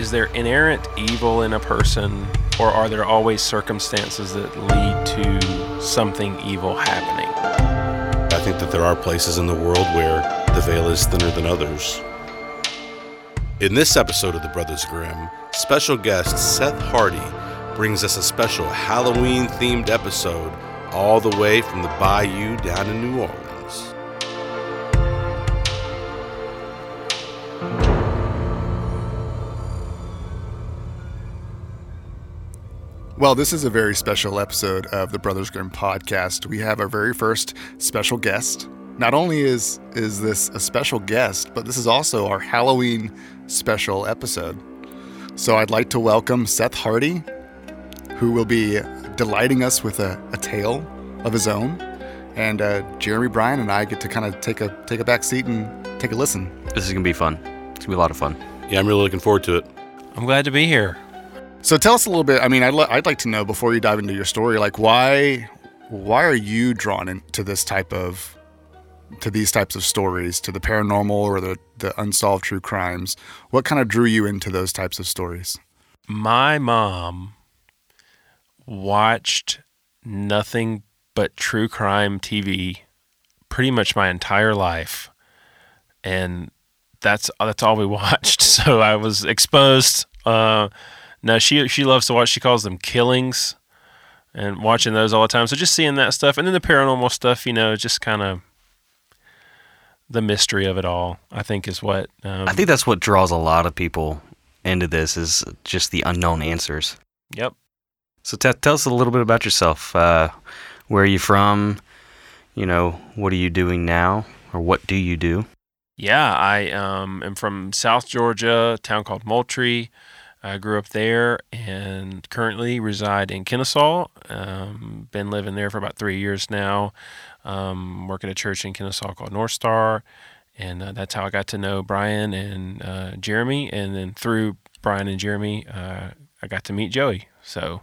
is there inherent evil in a person, or are there always circumstances that lead to something evil happening? I think that there are places in the world where the veil is thinner than others. In this episode of The Brothers Grimm, special guest Seth Hardy brings us a special Halloween themed episode all the way from the bayou down in New Orleans. Well, this is a very special episode of the Brothers Grimm podcast. We have our very first special guest. Not only is is this a special guest, but this is also our Halloween special episode. So I'd like to welcome Seth Hardy, who will be delighting us with a, a tale of his own. And uh, Jeremy Brian and I get to kind of take a take a back seat and take a listen. This is gonna be fun. It's gonna be a lot of fun. Yeah, I'm really looking forward to it. I'm glad to be here. So tell us a little bit. I mean, I'd, li- I'd like to know before you dive into your story, like why why are you drawn into this type of to these types of stories, to the paranormal or the the unsolved true crimes? What kind of drew you into those types of stories? My mom watched nothing but true crime TV pretty much my entire life. And that's that's all we watched. So I was exposed uh no, she she loves to watch. She calls them killings, and watching those all the time. So just seeing that stuff, and then the paranormal stuff, you know, just kind of the mystery of it all. I think is what um, I think that's what draws a lot of people into this is just the unknown answers. Yep. So t- tell us a little bit about yourself. Uh, where are you from? You know, what are you doing now, or what do you do? Yeah, I um, am from South Georgia, a town called Moultrie. I grew up there and currently reside in Kennesaw. Um, been living there for about three years now. Um, work at a church in Kennesaw called North Star, and uh, that's how I got to know Brian and uh, Jeremy. And then through Brian and Jeremy, uh, I got to meet Joey. So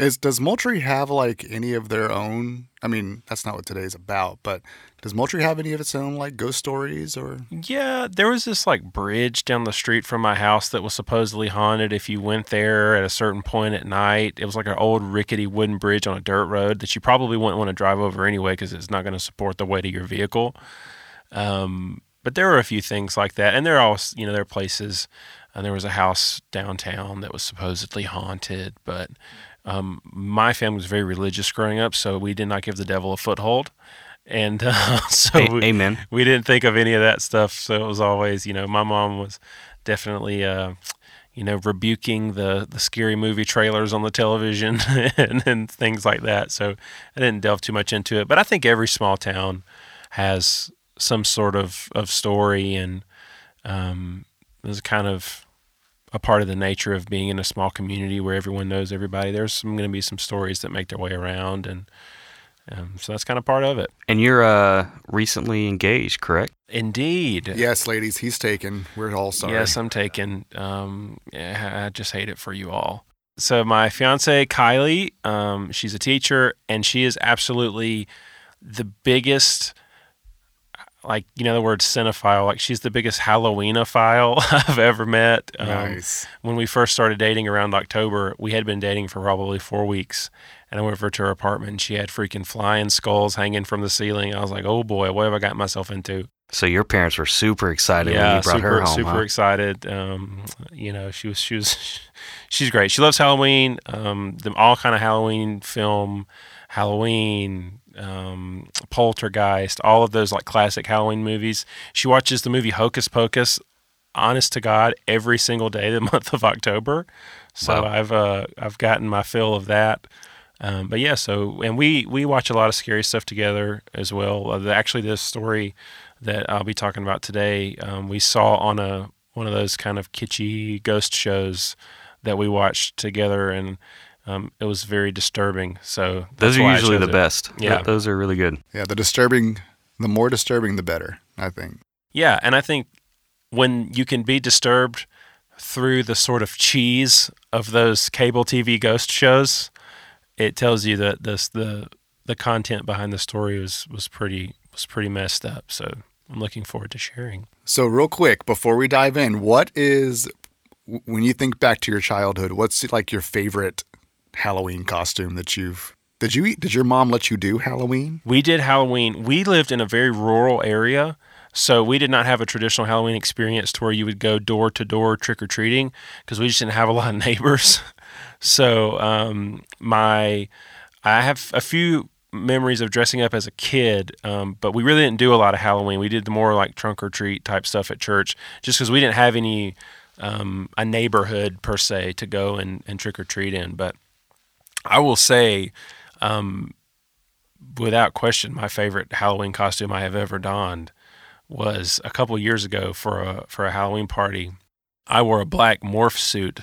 Is does Moultrie have like any of their own? I mean, that's not what today's about, but does Moultrie have any of its own like ghost stories or? Yeah, there was this like bridge down the street from my house that was supposedly haunted if you went there at a certain point at night. It was like an old rickety wooden bridge on a dirt road that you probably wouldn't want to drive over anyway because it's not going to support the weight of your vehicle. Um, but there were a few things like that, and there are also, you know, there are places. And there was a house downtown that was supposedly haunted, but um, my family was very religious growing up, so we did not give the devil a foothold and uh, so A- we, amen. we didn't think of any of that stuff. So it was always, you know, my mom was definitely, uh, you know, rebuking the the scary movie trailers on the television and, and things like that. So I didn't delve too much into it. But I think every small town has some sort of of story, and um, there's kind of a part of the nature of being in a small community where everyone knows everybody. There's going to be some stories that make their way around, and um, so that's kind of part of it. And you're uh, recently engaged, correct? Indeed. Yes, ladies, he's taken. We're all sorry. Yes, I'm taken. Um, yeah, I just hate it for you all. So my fiance Kylie, um, she's a teacher, and she is absolutely the biggest. Like you know the word cinephile. Like she's the biggest Halloweenophile I've ever met. Um, nice. when we first started dating around October, we had been dating for probably four weeks. And I went over to her apartment and she had freaking flying skulls hanging from the ceiling. I was like, oh boy, what have I got myself into? So your parents were super excited when you brought super, her home. super huh? excited. Um, you know, she was, she was, she's great. She loves Halloween. Um, the all kind of Halloween film, Halloween, um, Poltergeist, all of those like classic Halloween movies. She watches the movie Hocus Pocus, honest to God, every single day the month of October. So Wow. I've uh, I've gotten my fill of that. Um, but yeah, so and we we watch a lot of scary stuff together as well. Uh, the, actually, this story that I'll be talking about today, um, we saw on a one of those kind of kitschy ghost shows that we watched together, and um, it was very disturbing. So Those are why I usually the it. best. Yeah. Th- those are really good. Yeah, the disturbing, the more disturbing, the better. I think. Yeah, and I think when you can be disturbed through the sort of cheese of those cable TV ghost shows, it tells you that this the the content behind the story was was pretty was pretty messed up. So I'm looking forward to sharing. So, real quick before we dive in, what is when you think back to your childhood, what's like your favorite Halloween costume that you've did you eat? Did your mom let you do Halloween? We did Halloween. We lived in a very rural area, so we did not have a traditional Halloween experience to where you would go door to door trick or treating because we just didn't have a lot of neighbors. so um, my, I have a few memories of dressing up as a kid, um, but we really didn't do a lot of Halloween. We did the more like trunk or treat type stuff at church, just because we didn't have any um, a neighborhood per se to go and, and trick or treat in. But I will say, um, without question, my favorite Halloween costume I have ever donned was a couple years ago for a for a Halloween party. I wore a black morph suit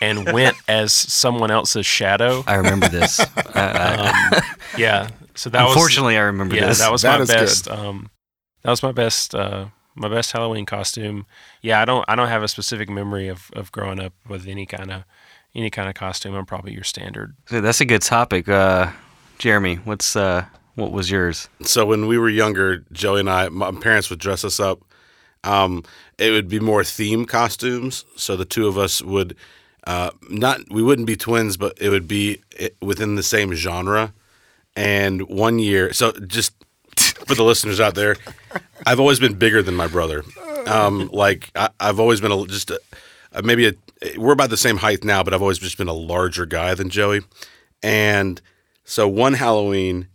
and went as someone else's shadow. I remember this. I, I, Um, yeah, so that was unfortunately, I remember yeah, this. that was That my best. Um, that was my best. Uh, my best Halloween costume. Yeah, I don't. I don't have a specific memory of, of growing up with any kind of any kind of costume. I'm probably your standard. So that's a good topic. Uh, Jeremy, what's uh, what was yours? So when we were younger, Joey and I, my parents would dress us up. Um, it would be more theme costumes. So the two of us would uh, not, we wouldn't be twins, but it would be within the same genre. And one year, so just for the listeners out there, I've always been bigger than my brother. Um, like I, I've always been a, just a, a, maybe a, we're about the same height now, but I've always just been a larger guy than Joey. And so one Halloween,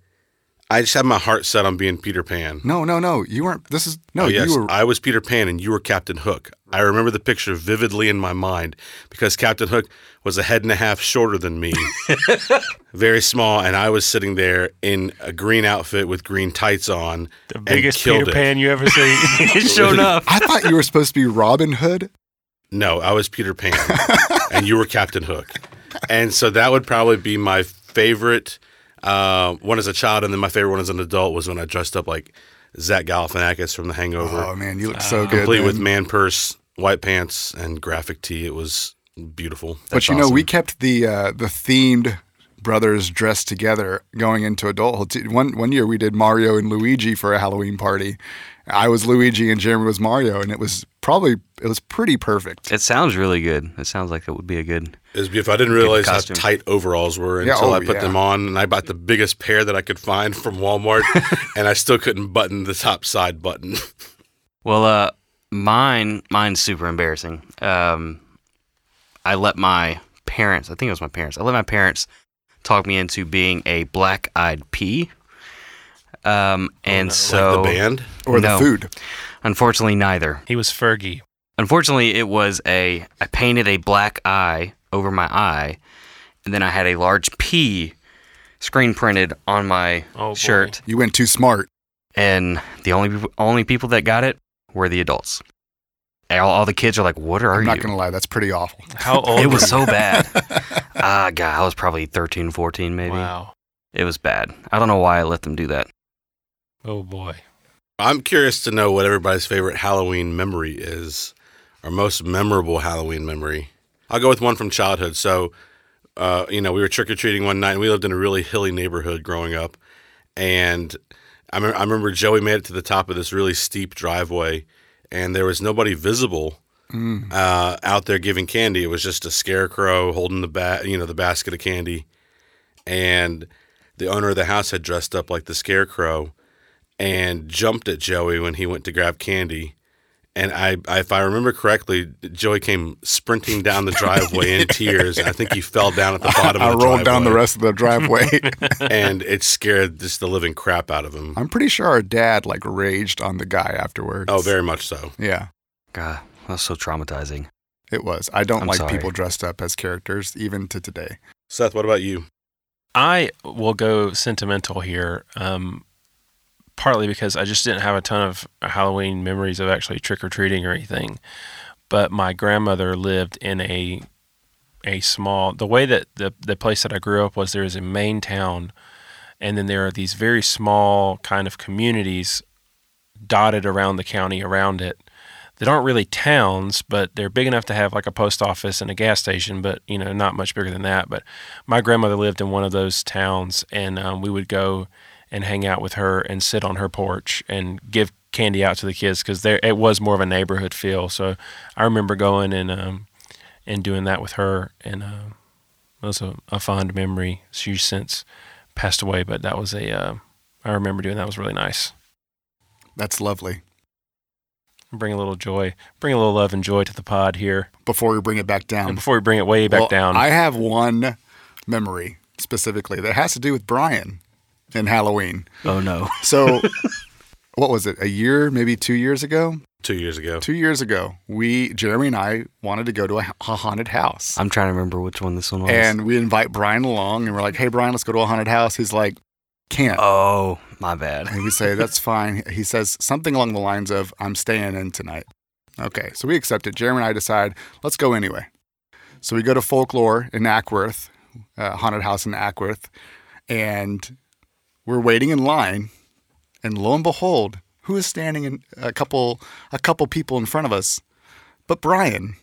I just had my heart set on being Peter Pan. No, no, no. You weren't. This is no. oh, yes, you were. I was Peter Pan and you were Captain Hook. I remember the picture vividly in my mind because Captain Hook was a head and a half shorter than me, very small, and I was sitting there in a green outfit with green tights on. The biggest Peter it. Pan you ever seen. It's shown up. I thought you were supposed to be Robin Hood. No, I was Peter Pan, and you were Captain Hook, and so that would probably be my favorite uh, one as a child, and then my favorite one as an adult was when I dressed up like Zach Galifianakis from The Hangover. Oh man, you look so good. complete with man. man purse, white pants, and graphic tee. It was beautiful. But That's you know, we kept the uh, the themed brothers dressed together going into adulthood. One one year we did Mario and Luigi for a Halloween party. I was Luigi and Jeremy was Mario, and it was probably it was pretty perfect. It sounds really good. It sounds like it would be a good. It was beautiful. I didn't realize how tight overalls were Yeah, until oh, I put yeah. them on, and I bought the biggest pair that I could find from Walmart, and I still couldn't button the top side button. Well, uh, mine, mine's super embarrassing. Um, I let my parents. I think it was my parents. I let my parents talk me into being a black-eyed pea. Um, and no. so like the band. Or No. the food. unfortunately, neither. he was Fergie. Unfortunately, it was a I painted a black eye over my eye, and then I had a large P screen printed on my Oh, boy. shirt. You went too smart. And the only only people that got it were the adults. And All, all the kids are like, "What are I'm you?" not gonna lie, that's pretty awful. How old? it was so bad. Ah, God, I was probably 13, 14 maybe. Wow. It was bad. I don't know why I let them do that. Oh boy. I'm curious to know what everybody's favorite Halloween memory is, or most memorable Halloween memory. I'll go with one from childhood. So, uh, you know, we were trick or treating one night, and we lived in a really hilly neighborhood growing up. And I, me- I remember Joey made it to the top of this really steep driveway, and there was nobody visible Mm. uh, out there giving candy. It was just a scarecrow holding the ba- you know, the basket of candy, and the owner of the house had dressed up like the scarecrow and jumped at Joey when he went to grab candy. And I, I, if I remember correctly, Joey came sprinting down the driveway in tears. And I think he fell down at the bottom. I of the rolled down the rest of the driveway. and it scared just the living crap out of him. I'm pretty sure our dad like raged on the guy afterwards. Oh, very much so. Yeah, God, that was so traumatizing. it was. I don't I'm like sorry. people dressed up as characters, even to today. Seth, what about you? I will go sentimental here, um, partly because I just didn't have a ton of Halloween memories of actually trick or treating or anything. But my grandmother lived in a a small. The way that the the place that I grew up was there is a main town, and then there are these very small kind of communities dotted around the county around it that aren't really towns, but they're big enough to have like a post office and a gas station, but you know, not much bigger than that. But my grandmother lived in one of those towns, and um, we would go and hang out with her and sit on her porch and give candy out to the kids because there it was more of a neighborhood feel. So I remember going and um, and doing that with her. And uh, it was a, a fond memory. She's since passed away, but that was a, uh, I remember doing that. Was really nice. That's lovely. Bring a little joy, bring a little love and joy to the pod here. Before we bring it back down, And before we bring it way back Well, down, I have one memory specifically that has to do with Brian and Halloween. Oh no. So, what was it? A year, maybe two years ago? Two years ago. Two years ago, we, Jeremy and I, wanted to go to a, a haunted house. I'm trying to remember which one this one was. And we invite Brian along, and we're like, "Hey, Brian, let's go to a haunted house." He's like, "Can't." oh, my bad. And we say, "That's fine." He says something along the lines of, "I'm staying in tonight." Okay, so we accept it. Jeremy and I decide, let's go anyway. So we go to Folklore in Acworth, uh, haunted house in Acworth, and we're waiting in line, and lo and behold, who is standing in a couple a couple people in front of us, but Brian,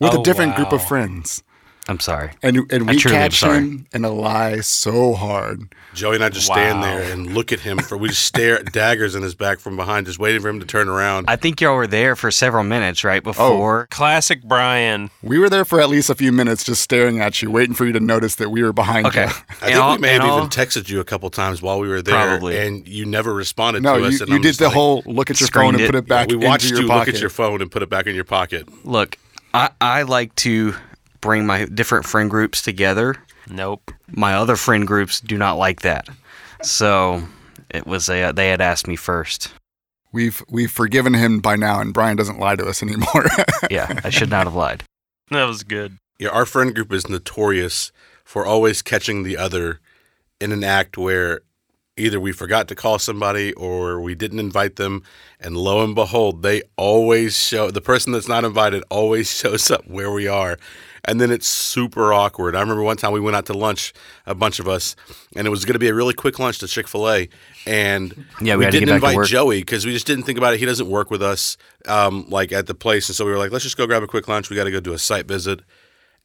with Oh, a different group of friends. I'm sorry. And and we truly catch him in a lie so hard. Joey and I just stand there and look at him for we just stare at daggers in his back from behind, just waiting for him to turn around. I think y'all were there for several minutes, right oh. before. oh. classic Brian. We were there for at least a few minutes, just staring at you, waiting for you to notice that we were behind Okay. you. I think all- we may have all- even texted you a couple times while we were there, Probably. and you never responded No, to you, us. and you I'm did the like- whole look at your phone and it. put it back we watched you pocket. look at your phone and put it back in your pocket. Look, I, I like to bring my different friend groups together. Nope. My other friend groups do not like that. So it was a, they had asked me first. We've we've forgiven him by now, and Brian doesn't lie to us anymore. Yeah, I should not have lied. That was good. Yeah, our friend group is notorious for always catching the other in an act where either we forgot to call somebody or we didn't invite them, and lo and behold, they always show the person that's not invited always shows up where we are. And then it's super awkward. I remember one time we went out to lunch, a bunch of us, and it was going to be a really quick lunch to Chick Fil A, and Yeah, we we didn't get back to invite. Joey because we just didn't think about it. He doesn't work with us, um, like at the place, and so we were like, let's just go grab a quick lunch. We got to go do a site visit.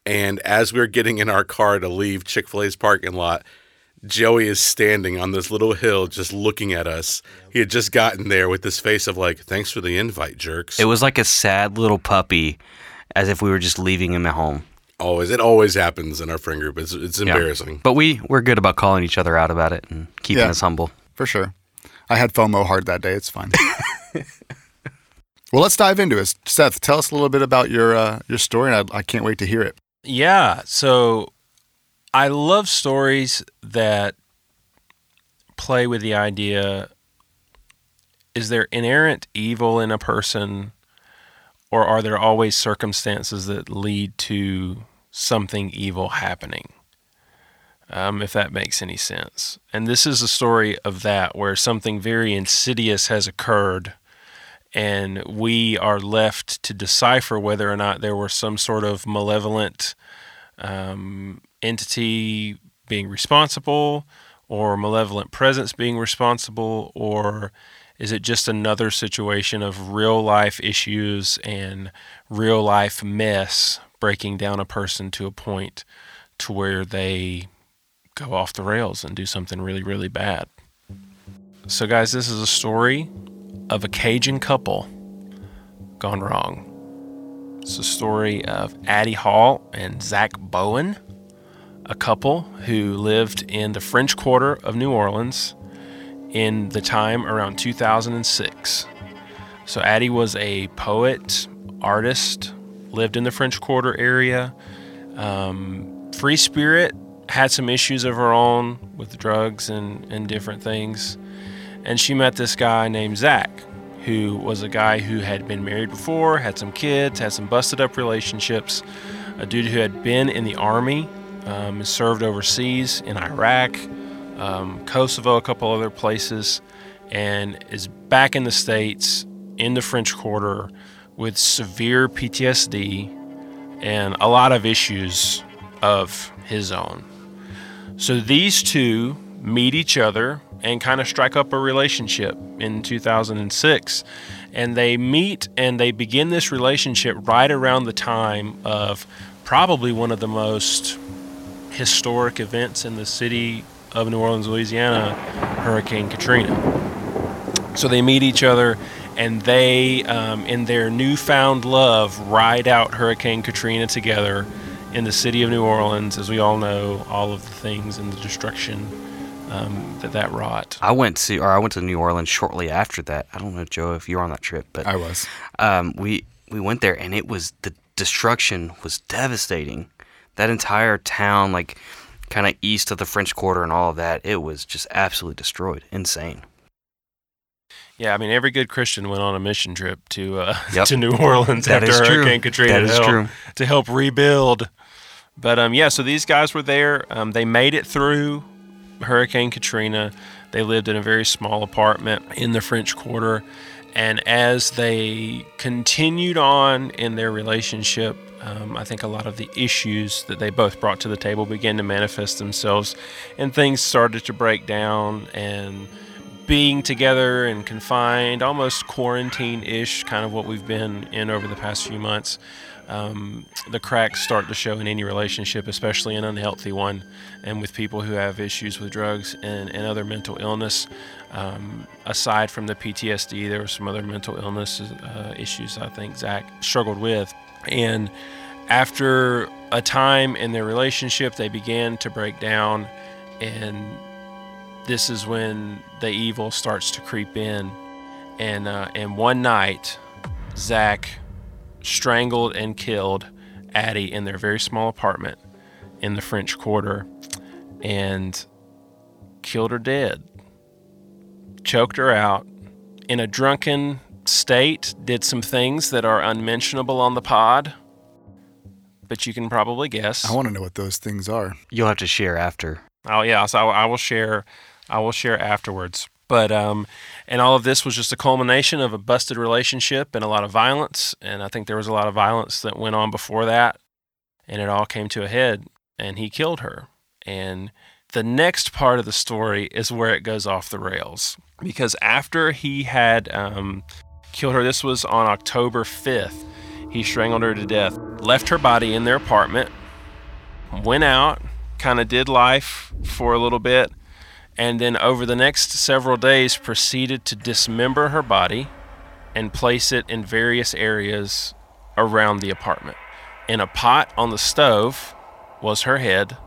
And as we were getting in our car to leave Chick fil A's parking lot, Joey is standing on this little hill just looking at us. He had just gotten there with this face of like, thanks for the invite, jerks. It was like a sad little puppy, as if we were just leaving him at home. always, it always happens in our friend group. It's, it's Yeah. embarrassing. But we we're good about calling each other out about it and keeping Yeah. us humble. for sure. I had FOMO hard that day. It's fine. well, let's dive into it. Seth, tell us a little bit about your uh, your story, and I, I can't wait to hear it. Yeah. So I love stories that play with the idea is there inerrant evil in a person, or are there always circumstances that lead to something evil happening? Um, if that makes any sense. And this is a story of that where something very insidious has occurred and we are left to decipher whether or not there was some sort of malevolent um, entity being responsible or malevolent presence being responsible or is it just another situation of real life issues and real life mess breaking down a person to a point to where they go off the rails and do something really really bad so guys this is a story of a Cajun couple gone wrong. It's the story of Addie Hall and Zach Bowen, a couple who lived in the French Quarter of New Orleans in the time around 2006. So Addie was a poet, artist, lived in the French Quarter area. Um, free spirit, had some issues of her own with drugs and, and different things. And she met this guy named Zach, who was a guy who had been married before, had some kids, had some busted up relationships, a dude who had been in the army, um, served overseas in Iraq, um, Kosovo, a couple other places, and is back in the States in the French Quarter with severe PTSD and a lot of issues of his own. So these two meet each other and kind of strike up a relationship in 2006. And they meet and they begin this relationship right around the time of probably one of the most historic events in the city of New Orleans, Louisiana, Hurricane Katrina. So they meet each other and they, um, in their newfound love, ride out Hurricane Katrina together in the city of New Orleans. As we all know, all of the things and the destruction um, that that wrought. I went to, or I went to New Orleans shortly after that. I don't know, Joe, if you were on that trip, but I was. um, we we went there, and it was the destruction was devastating. That entire town, like kind of east of the French Quarter and all of that, it was just absolutely destroyed. Insane. Yeah, I mean, every good Christian went on a mission trip to uh, Yep. to New Orleans That after is true. Hurricane Katrina to help, to help rebuild. But um, yeah, so these guys were there. Um, they made it through Hurricane Katrina. They lived in a very small apartment in the French Quarter, and as they continued on in their relationship, um, I think a lot of the issues that they both brought to the table began to manifest themselves, and things started to break down and being together and confined, almost quarantine ish, kind of what we've been in over the past few months. Um, the cracks start to show in any relationship, especially an unhealthy one, and with people who have issues with drugs and, and other mental illness. Um, aside from the PTSD, there were some other mental illness uh, issues I think Zach struggled with. And after a time in their relationship, they began to break down, and this is when the evil starts to creep in. And uh, and one night, Zach strangled and killed Addie in their very small apartment in the French Quarter, and killed her dead. Choked her out in a drunken state. Did some things that are unmentionable on the pod, but you can probably guess. I want to know what those things are. You'll have to share after. Oh yeah, so I, I will share. I will share afterwards. But um, and all of this was just a culmination of a busted relationship and a lot of violence. And I think there was a lot of violence that went on before that, and it all came to a head. And he killed her. And the next part of the story is where it goes off the rails because after he had um, killed her, this was on October fifth. He strangled her to death, left her body in their apartment, went out, kind of did life for a little bit, and then over the next several days proceeded to dismember her body and place it in various areas around the apartment. In a pot on the stove was her head,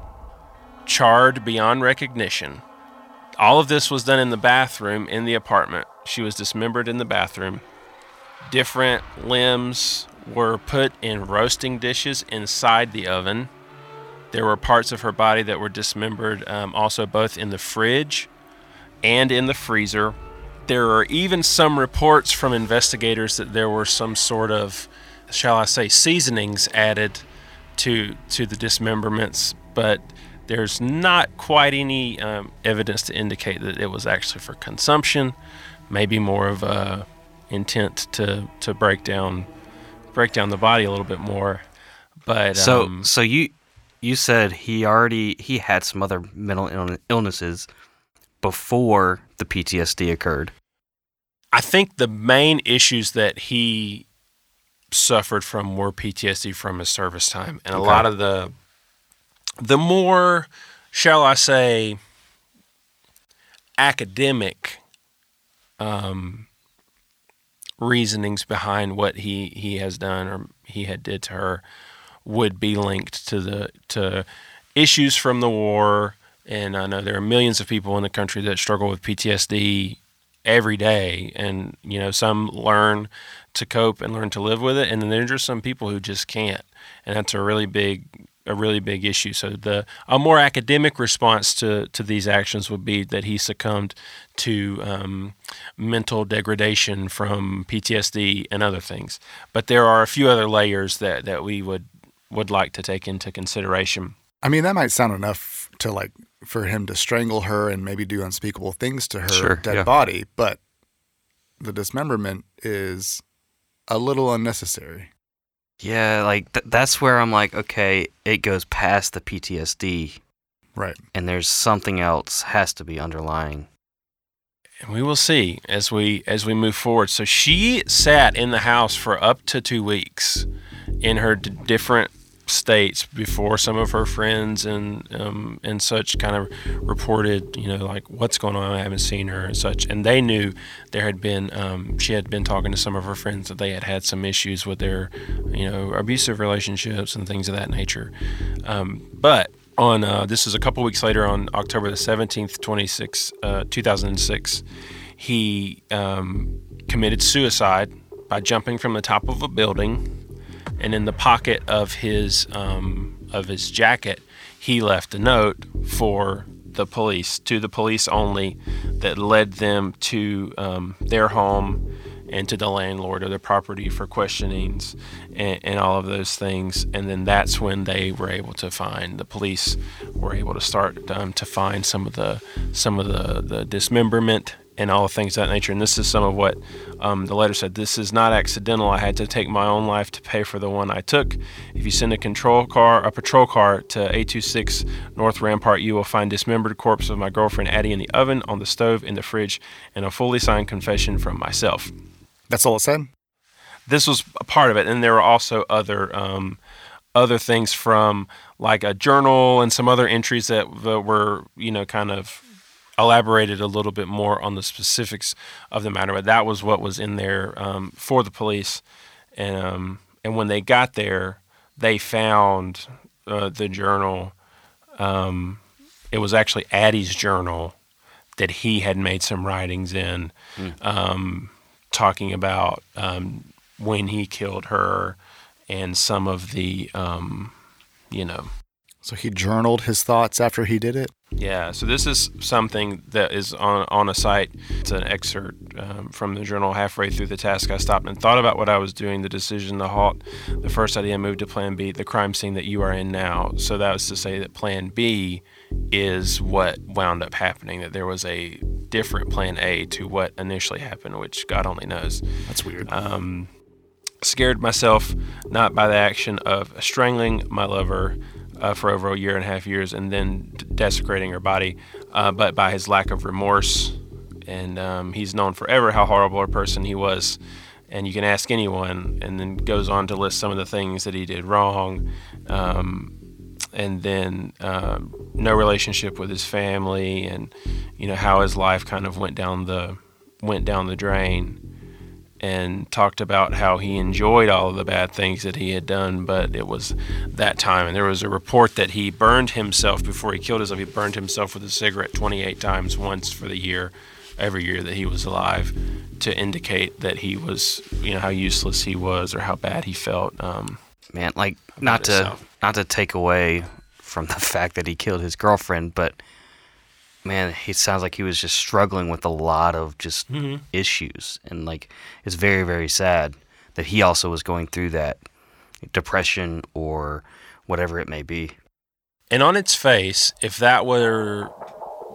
charred beyond recognition. All of this was done in the bathroom in the apartment. She was dismembered in the bathroom. Different limbs were put in roasting dishes inside the oven. There were parts of her body that were dismembered um, also both in the fridge and in the freezer. There are even some reports from investigators that there were some sort of, shall I say, seasonings added to to the dismemberments, but there's not quite any um, evidence to indicate that it was actually for consumption. Maybe more of a intent to to break down break down the body a little bit more. But So um, so you you said he already he had some other mental illne- illnesses before the PTSD occurred. I think the main issues that he suffered from were PTSD from his service time, and a lot of the the more, shall I say, academic um, reasonings behind what he he has done or he had did to her would be linked to the to issues from the war. And I know there are millions of people in the country that struggle with PTSD every day, and you know some learn to cope and learn to live with it, and then there's just some people who just can't, and that's a really big a really big issue. So the a more academic response to to these actions would be that he succumbed to um, mental degradation from PTSD and other things. But there are a few other layers that that we would would like to take into consideration. I mean, that might sound enough to like for him to strangle her and maybe do unspeakable things to her Sure, dead yeah. body, but the dismemberment is a little unnecessary. Yeah, like th- that's where I'm like, okay, it goes past the PTSD, Right. and there's something else has to be underlying. And we will see as we as we move forward. So she sat in the house for up to two weeks in her d- different states before some of her friends and um, and such kind of reported, you know, like what's going on. I haven't seen her and such, and they knew there had been um, she had been talking to some of her friends that they had had some issues with their, you know, abusive relationships and things of that nature. Um, but on uh, this is a couple weeks later on October the seventeenth, twenty six, uh, two thousand and six, he um, committed suicide by jumping from the top of a building and in the pocket of his um, of his jacket, he left a note for the police to the police only that led them to um, their home and to the landlord of the property for questionings and, and, all of those things. And then that's when they were able to find the police were able to start um, to find some of the some of the, the dismemberment and all things of that nature. And this is some of what um, the letter said. This is not accidental. I had to take my own life to pay for the one I took. If you send a control car, a patrol car to 826 North Rampart, you will find dismembered corpse of my girlfriend Addie in the oven, on the stove, in the fridge, and a fully signed confession from myself. That's all it said. This was a part of it, and there were also other. Um, other things from like a journal and some other entries that, that were, you know, kind of elaborated a little bit more on the specifics of the matter, but that was what was in there um, for the police. And um, and when they got there, they found uh, the journal. Um, it was actually Addie's journal that he had made some writings in, mm. talking about um, when he killed her and some of the, um, you know. So he journaled his thoughts after he did it. Yeah, so this is something that is on on a site. It's an excerpt um, from the journal. Halfway through the task, I stopped and thought about what I was doing. The decision to halt the first idea, moved to Plan B, the crime scene that you are in now. So that was to say that Plan B is what wound up happening. That there was a different Plan A to what initially happened, which God only knows. That's weird. Um, scared myself not by the action of strangling my lover uh, for over a year and a half years and then desecrating her body, uh, but by his lack of remorse. And um, he's known forever how horrible a person he was. And you can ask anyone, and then goes on to list some of the things that he did wrong. Um, and then uh, no relationship with his family, and you know how his life kind of went down the went down the drain and talked about how he enjoyed all of the bad things that he had done, but it was that time. And there was a report that he burned himself before he killed himself. He burned himself with a cigarette 28 times once for the year, every year that he was alive, to indicate that he was, you know, how useless he was or how bad he felt. Um, Man, like not to not to take away from the fact that he killed his girlfriend, but man, he sounds like he was just struggling with a lot of just mm-hmm. issues, and like it's very very sad that he also was going through that depression or whatever it may be. And on its face, if that were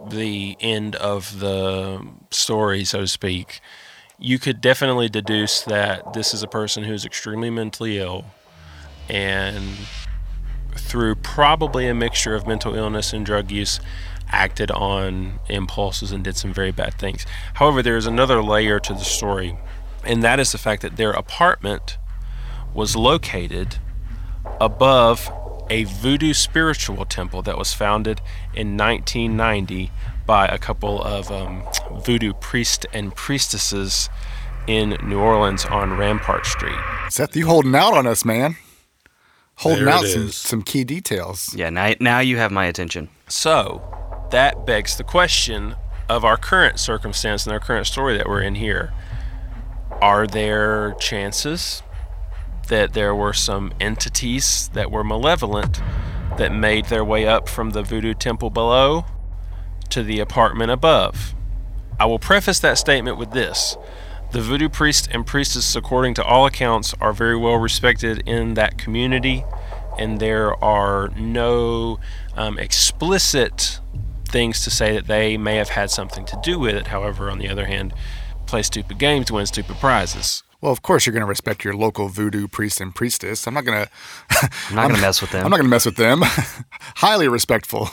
the end of the story, so to speak, you could definitely deduce that this is a person who's extremely mentally ill and through probably a mixture of mental illness and drug use acted on impulses and did some very bad things. However, there is another layer to the story, and that is the fact that their apartment was located above a voodoo spiritual temple that was founded in 1990 by a couple of um, voodoo priests and priestesses in New Orleans on Rampart Street. Seth, you holding out on us, man. Holding there out some, some key details. Yeah, now, now you have my attention. So, that begs the question of our current circumstance and our current story that we're in here. Are there chances that there were some entities that were malevolent that made their way up from the voodoo temple below to the apartment above? I will preface that statement with this. The voodoo priest and priestess, according to all accounts, are very well respected in that community, and there are no um, explicit things to say that they may have had something to do with it. However, on the other hand, play stupid games to win stupid prizes. Well, of course, you're going to respect your local voodoo priest and priestess. I'm not going to. I'm not going to mess with them. I'm not going to mess with them. Highly respectful.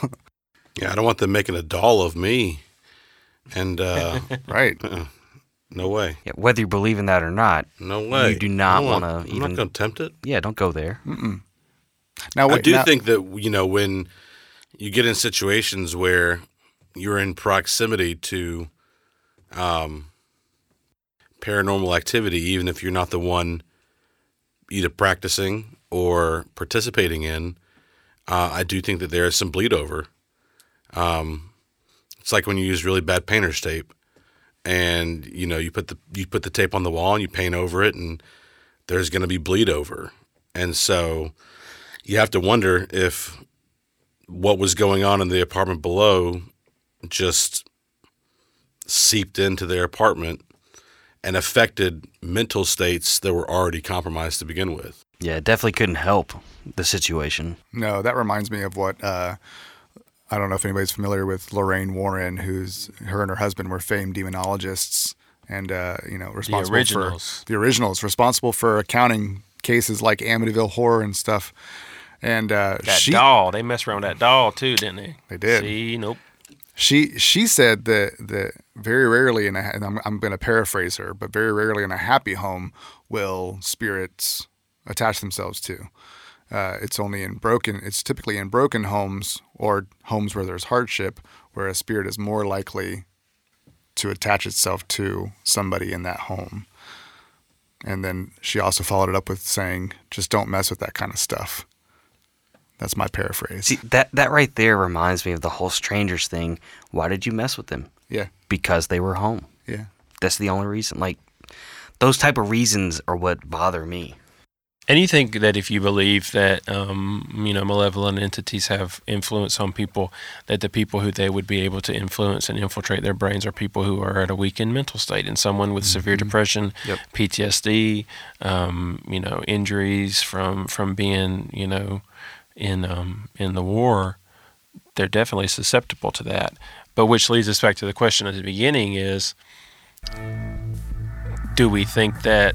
Yeah, I don't want them making a doll of me. And uh, right, uh-uh. no way. Yeah, whether you believe in that or not, no way. You do not want to. I'm not going to tempt it. Yeah, don't go there. Mm-mm. Now, I do now- think that you know when you get in situations where you're in proximity to um, paranormal activity, even if you're not the one either practicing or participating in, uh, I do think that there is some bleed over. Um, it's like when you use really bad painter's tape, and you know you put the you put the tape on the wall and you paint over it, and there's going to be bleed over, and so you have to wonder if what was going on in the apartment below just seeped into their apartment and affected mental states that were already compromised to begin with. Yeah, it definitely couldn't help the situation. No, that reminds me of what uh, I don't know if anybody's familiar with Lorraine Warren, who's her and her husband were famed demonologists, and uh, you know responsible originals. for the originals, responsible for accounting cases like Amityville Horror and stuff. And uh, That she doll, they messed around with that doll too, didn't they? They did. See, nope. she she said that that very rarely in a and I'm I'm going to paraphrase her, but very rarely in a happy home will spirits attach themselves to. Uh, it's only in broken. It's typically in broken homes or homes where there's hardship, where a spirit is more likely to attach itself to somebody in that home. And then she also followed it up with saying, "Just don't mess with that kind of stuff." That's my paraphrase. See, that that right there reminds me of the whole strangers thing. Why did you mess with them? yeah, Because they were home. yeah. That's the only reason. Like those type of reasons are what bother me. And you think that if you believe that, um, you know, malevolent entities have influence on people, that the people who they would be able to influence and infiltrate their brains are people who are at a weakened mental state, and someone with severe depression, Yep. PTSD, um, you know, injuries from from being, you know, in um, in the war, they're definitely susceptible to that. But which leads us back to the question at the beginning: is do we think that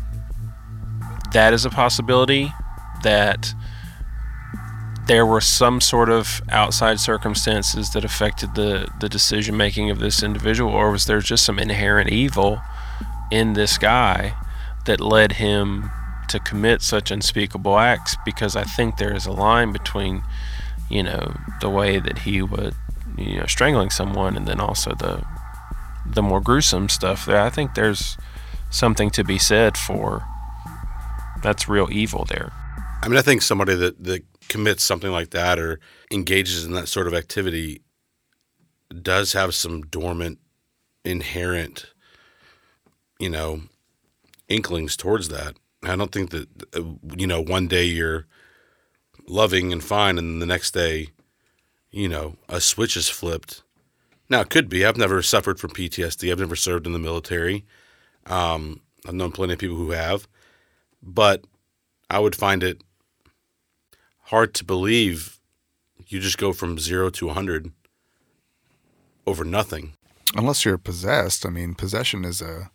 that is a possibility that there were some sort of outside circumstances that affected the, the decision making of this individual, or was there just some inherent evil in this guy that led him to commit such unspeakable acts? Because I think there is a line between, you know, the way that he would, you know, strangling someone, and then also the the more gruesome stuff. There, I think there's something to be said for that's real evil there. I mean, I think somebody that, that commits something like that or engages in that sort of activity does have some dormant, inherent, you know, inklings towards that. I don't think that, uh, you know, one day you're loving and fine and the next day, you know, a switch is flipped. Now, it could be. I've never suffered from PTSD. I've never served in the military. Um, I've known plenty of people who have. But I would find it hard to believe you just go from zero to a 100 over nothing. unless you're possessed i mean possession is a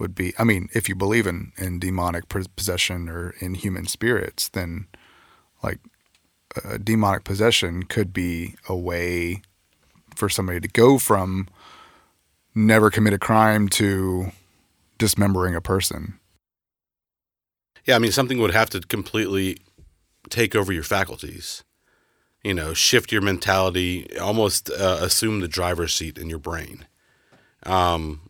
would be i mean if you believe in in demonic possession or in human spirits then like uh, demonic possession could be a way for somebody to go from never commit a crime to dismembering a person Yeah, I mean, something would have to completely take over your faculties, you know, shift your mentality, almost uh, assume the driver's seat in your brain. Um,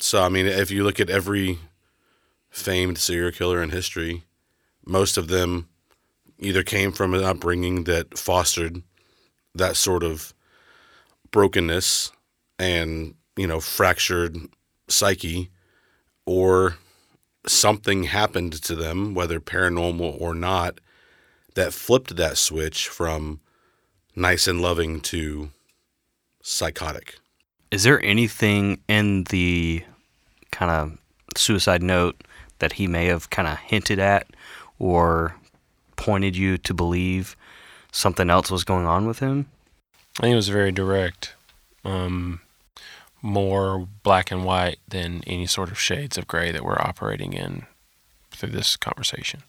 so, I mean, if you look at every famed serial killer in history, most of them either came from an upbringing that fostered that sort of brokenness and, you know, fractured psyche, or something happened to them, whether paranormal or not, that flipped that switch from nice and loving to psychotic. Is there anything in the kind of suicide note that he may have kind of hinted at or pointed you to believe something else was going on with him? I think it was very direct, um, more black and white than any sort of shades of gray that we're operating in through this conversation.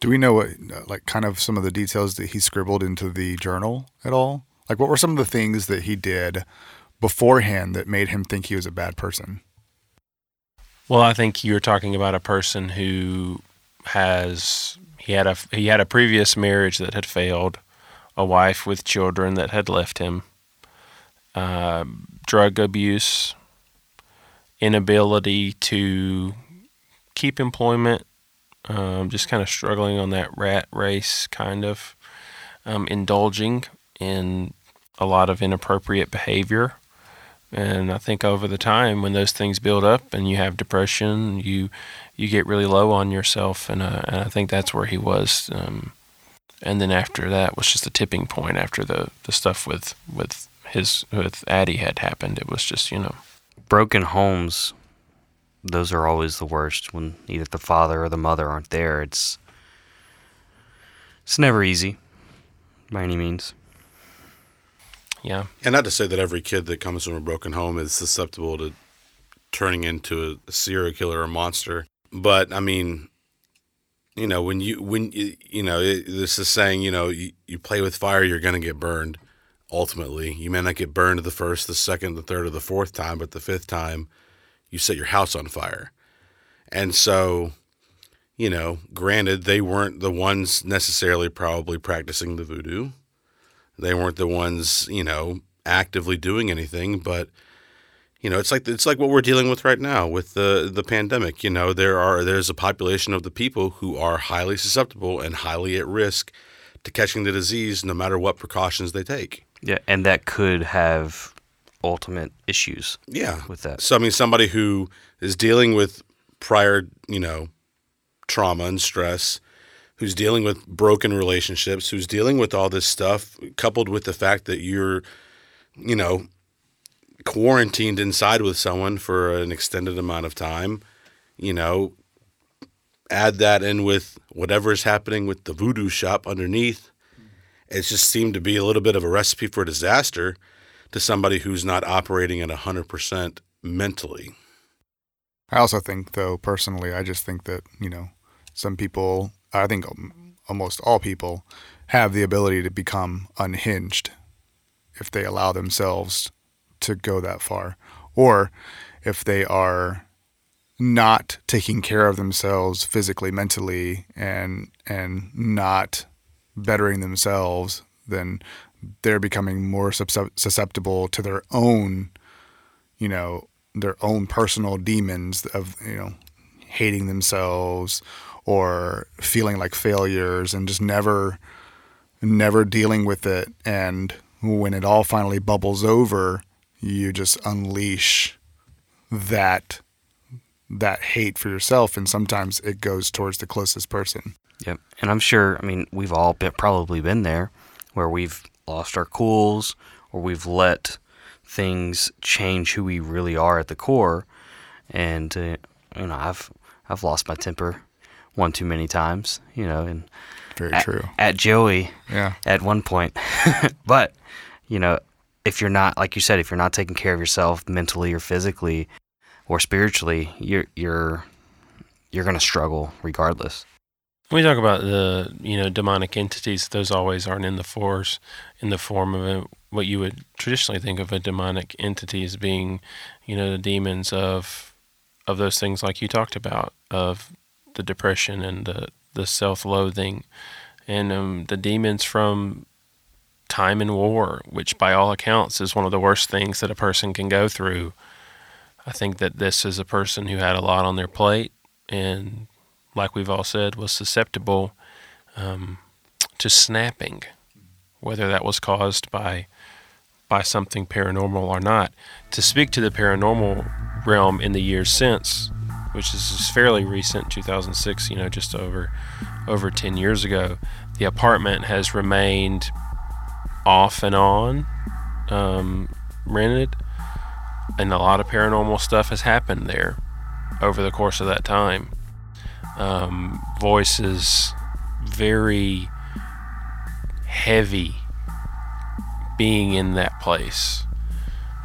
do we know what uh, like kind of some of the details that he scribbled into the journal at all like what were some of the things that he did beforehand that made him think he was a bad person Well, I think you're talking about a person who has He had a he had a previous marriage that had failed, a wife with children that had left him, uh, drug abuse, inability to keep employment, um, just kind of struggling on that rat race, kind of um, indulging in a lot of inappropriate behavior. And I think over the time, when those things build up and you have depression, you you get really low on yourself, and, uh, and I think that's where he was. Um, and then after that was just the tipping point. After the, the stuff with with his with Addie had happened, it was just you know broken homes. Those are always the worst when either the father or the mother aren't there. It's it's never easy by any means. Yeah. And not to say that every kid that comes from a broken home is susceptible to turning into a serial killer or a monster. But I mean, you know, when you when you, you know, it, this is saying, you know, you, you play with fire, you're going to get burned. Ultimately, you may not get burned the first, the second, the third, or the fourth time, but the fifth time, you set your house on fire. And so, you know, granted, they weren't the ones necessarily probably practicing the voodoo. They weren't the ones, you know, actively doing anything, but you know, it's like it's like what we're dealing with right now with the the pandemic. You know, there are there's a population of the people who are highly susceptible and highly at risk to catching the disease, no matter what precautions they take. Yeah, and that could have ultimate issues. Yeah, with that. So I mean, somebody who is dealing with prior, you know, trauma and stress, who's dealing with broken relationships, who's dealing with all this stuff, coupled with the fact that you're, you know, quarantined inside with someone for an extended amount of time, you know, add that in with whatever is happening with the voodoo shop underneath. It just seemed to be a little bit of a recipe for disaster to somebody who's not operating at 100% mentally. I also think, though, personally, I just think that, you know, some people, I think um, almost all people, have the ability to become unhinged if they allow themselves to go that far, or if they are not taking care of themselves physically, mentally, and and not bettering themselves, then they're becoming more susceptible to their own, you know, their own personal demons of you know hating themselves or feeling like failures and just never never dealing with it. And when it all finally bubbles over you just unleash that that hate for yourself and sometimes it goes towards the closest person. Yep. And i'm sure i mean we've all been, probably been there where we've lost our cools or we've let things change who we really are at the core. And uh, you know i've i've lost my temper one too many times you know and very at, true. at joey yeah. at one point. But you know if you're not like you said if you're not taking care of yourself mentally or physically or spiritually you're you're you're going to struggle regardless. When we talk about the you know demonic entities those always aren't in the force in the form of a, what you would traditionally think of a demonic entity as being you know the demons of of those things like you talked about of the depression and the the self-loathing and um, the demons from time in war, which by all accounts is one of the worst things that a person can go through. I think that this is a person who had a lot on their plate and, like we've all said, was susceptible um, to snapping, whether that was caused by by something paranormal or not. To speak to the paranormal realm in the years since, which is fairly recent, 2006, you know, just over over 10 years ago, the apartment has remained off and on um, rented, and a lot of paranormal stuff has happened there over the course of that time. Um, voices very heavy being in that place.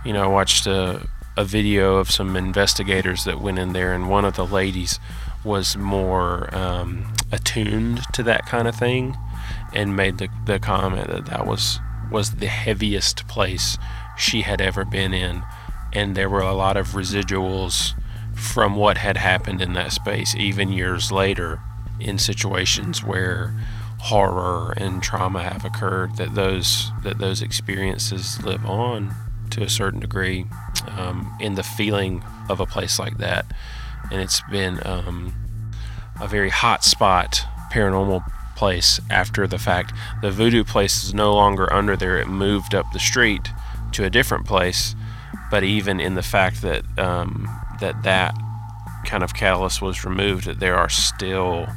You know, I watched a, a video of some investigators that went in there, and one of the ladies was more um, attuned to that kind of thing and made the, the comment that that was was the heaviest place she had ever been in, and there were a lot of residuals from what had happened in that space, even years later. in situations where horror and trauma have occurred that those that those experiences live on to a certain degree um, in the feeling of a place like that. And it's been um, a very hot spot paranormal place after the fact. The voodoo place is no longer under there. It moved up the street to a different place. But even in the fact that um, that that kind of catalyst was removed that there are still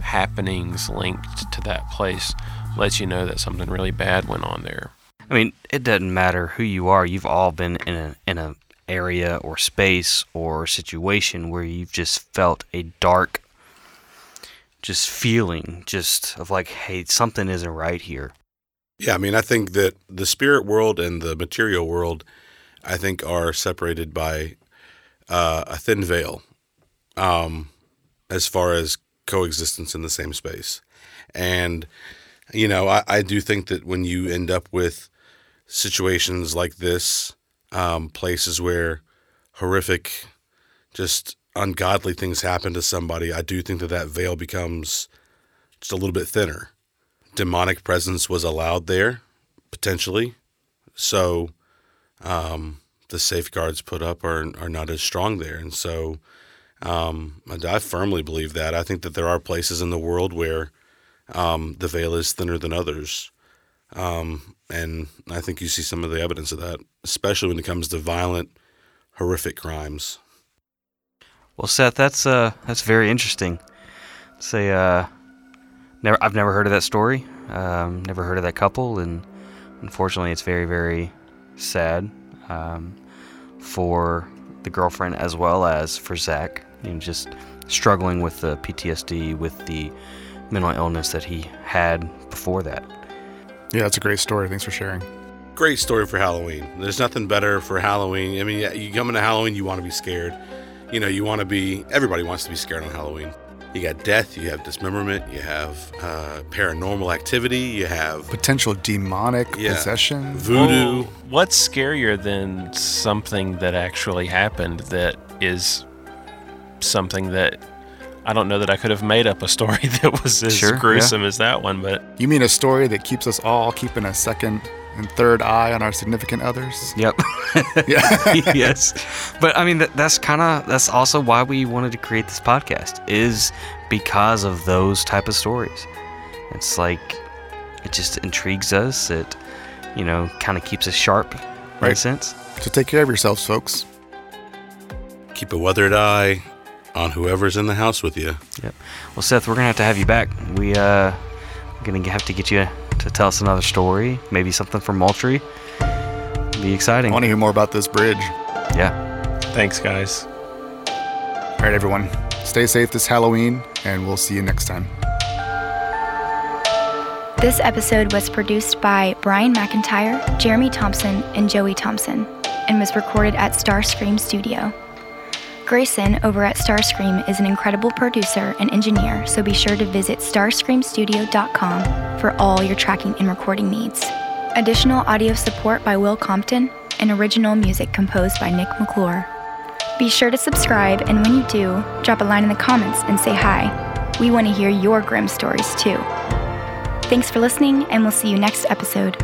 happenings linked to that place lets you know that something really bad went on there. I mean, it doesn't matter who you are. You've all been in a in a area or space or situation where you've just felt a dark just feeling just of like hey something isn't right here Yeah, I mean, I think that the spirit world and the material world, I think, are separated by uh, a thin veil, um, as far as coexistence in the same space. And you know, I, I do think that when you end up with situations like this, um, places where horrific, just ungodly things happen to somebody, I do think that that veil becomes just a little bit thinner demonic presence was allowed there, potentially. So um, the safeguards put up are, are not as strong there. And so um, I, firmly believe that. I think that there are places in the world where um, the veil is thinner than others. Um, and I think you see some of the evidence of that, especially when it comes to violent, horrific crimes. well seth that's uh that's very interesting. Say uh never i've never heard of that story. Um, never heard of that couple and unfortunately it's very very sad um, for the girlfriend as well as for zach you know, just struggling with the ptsd with the mental illness that he had before that Yeah, it's a great story. Thanks for sharing. Great story for Halloween. There's nothing better for Halloween. I mean, you come into Halloween, you want to be scared. You know, you want to be, everybody wants to be scared on Halloween. You got death, you have dismemberment, you have uh, paranormal activity, you have Potential demonic Yeah. possession. voodoo. Well, what's scarier than something that actually happened that is something that I don't know that I could have made up a story that was as Sure, yeah. gruesome as that one, but You mean a story that keeps us all keeping a second and third eye on our significant others? Yep. Yes. But I mean, that, that's kind of that's also why we wanted to create this podcast is because of those type of stories. It's like it just intrigues us. It you know kind of keeps us sharp in a Right. sense. so take care of yourselves, folks. Keep a weathered eye on whoever's in the house with you. Yep. Well, Seth, we're gonna have to have you back. We uh gonna have to get you to tell us another story, maybe something from Moultrie. Be exciting. I exciting. want to hear more about this bridge. Yeah. thanks, guys. All right, everyone. Stay safe this Halloween, and we'll see you next time. This episode was produced by Brian McIntyre, Jeremy Thompson, and Joey Thompson, and was recorded at Starscream Studio. Grayson over at Starscream is an incredible producer and engineer, so be sure to visit starscreamstudio.com for all your tracking and recording needs. Additional audio support by Will Compton and original music composed by Nick McClure. Be sure to subscribe, and when you do, drop a line in the comments and say hi. We want to hear your grim stories too. Thanks for listening, and we'll see you next episode.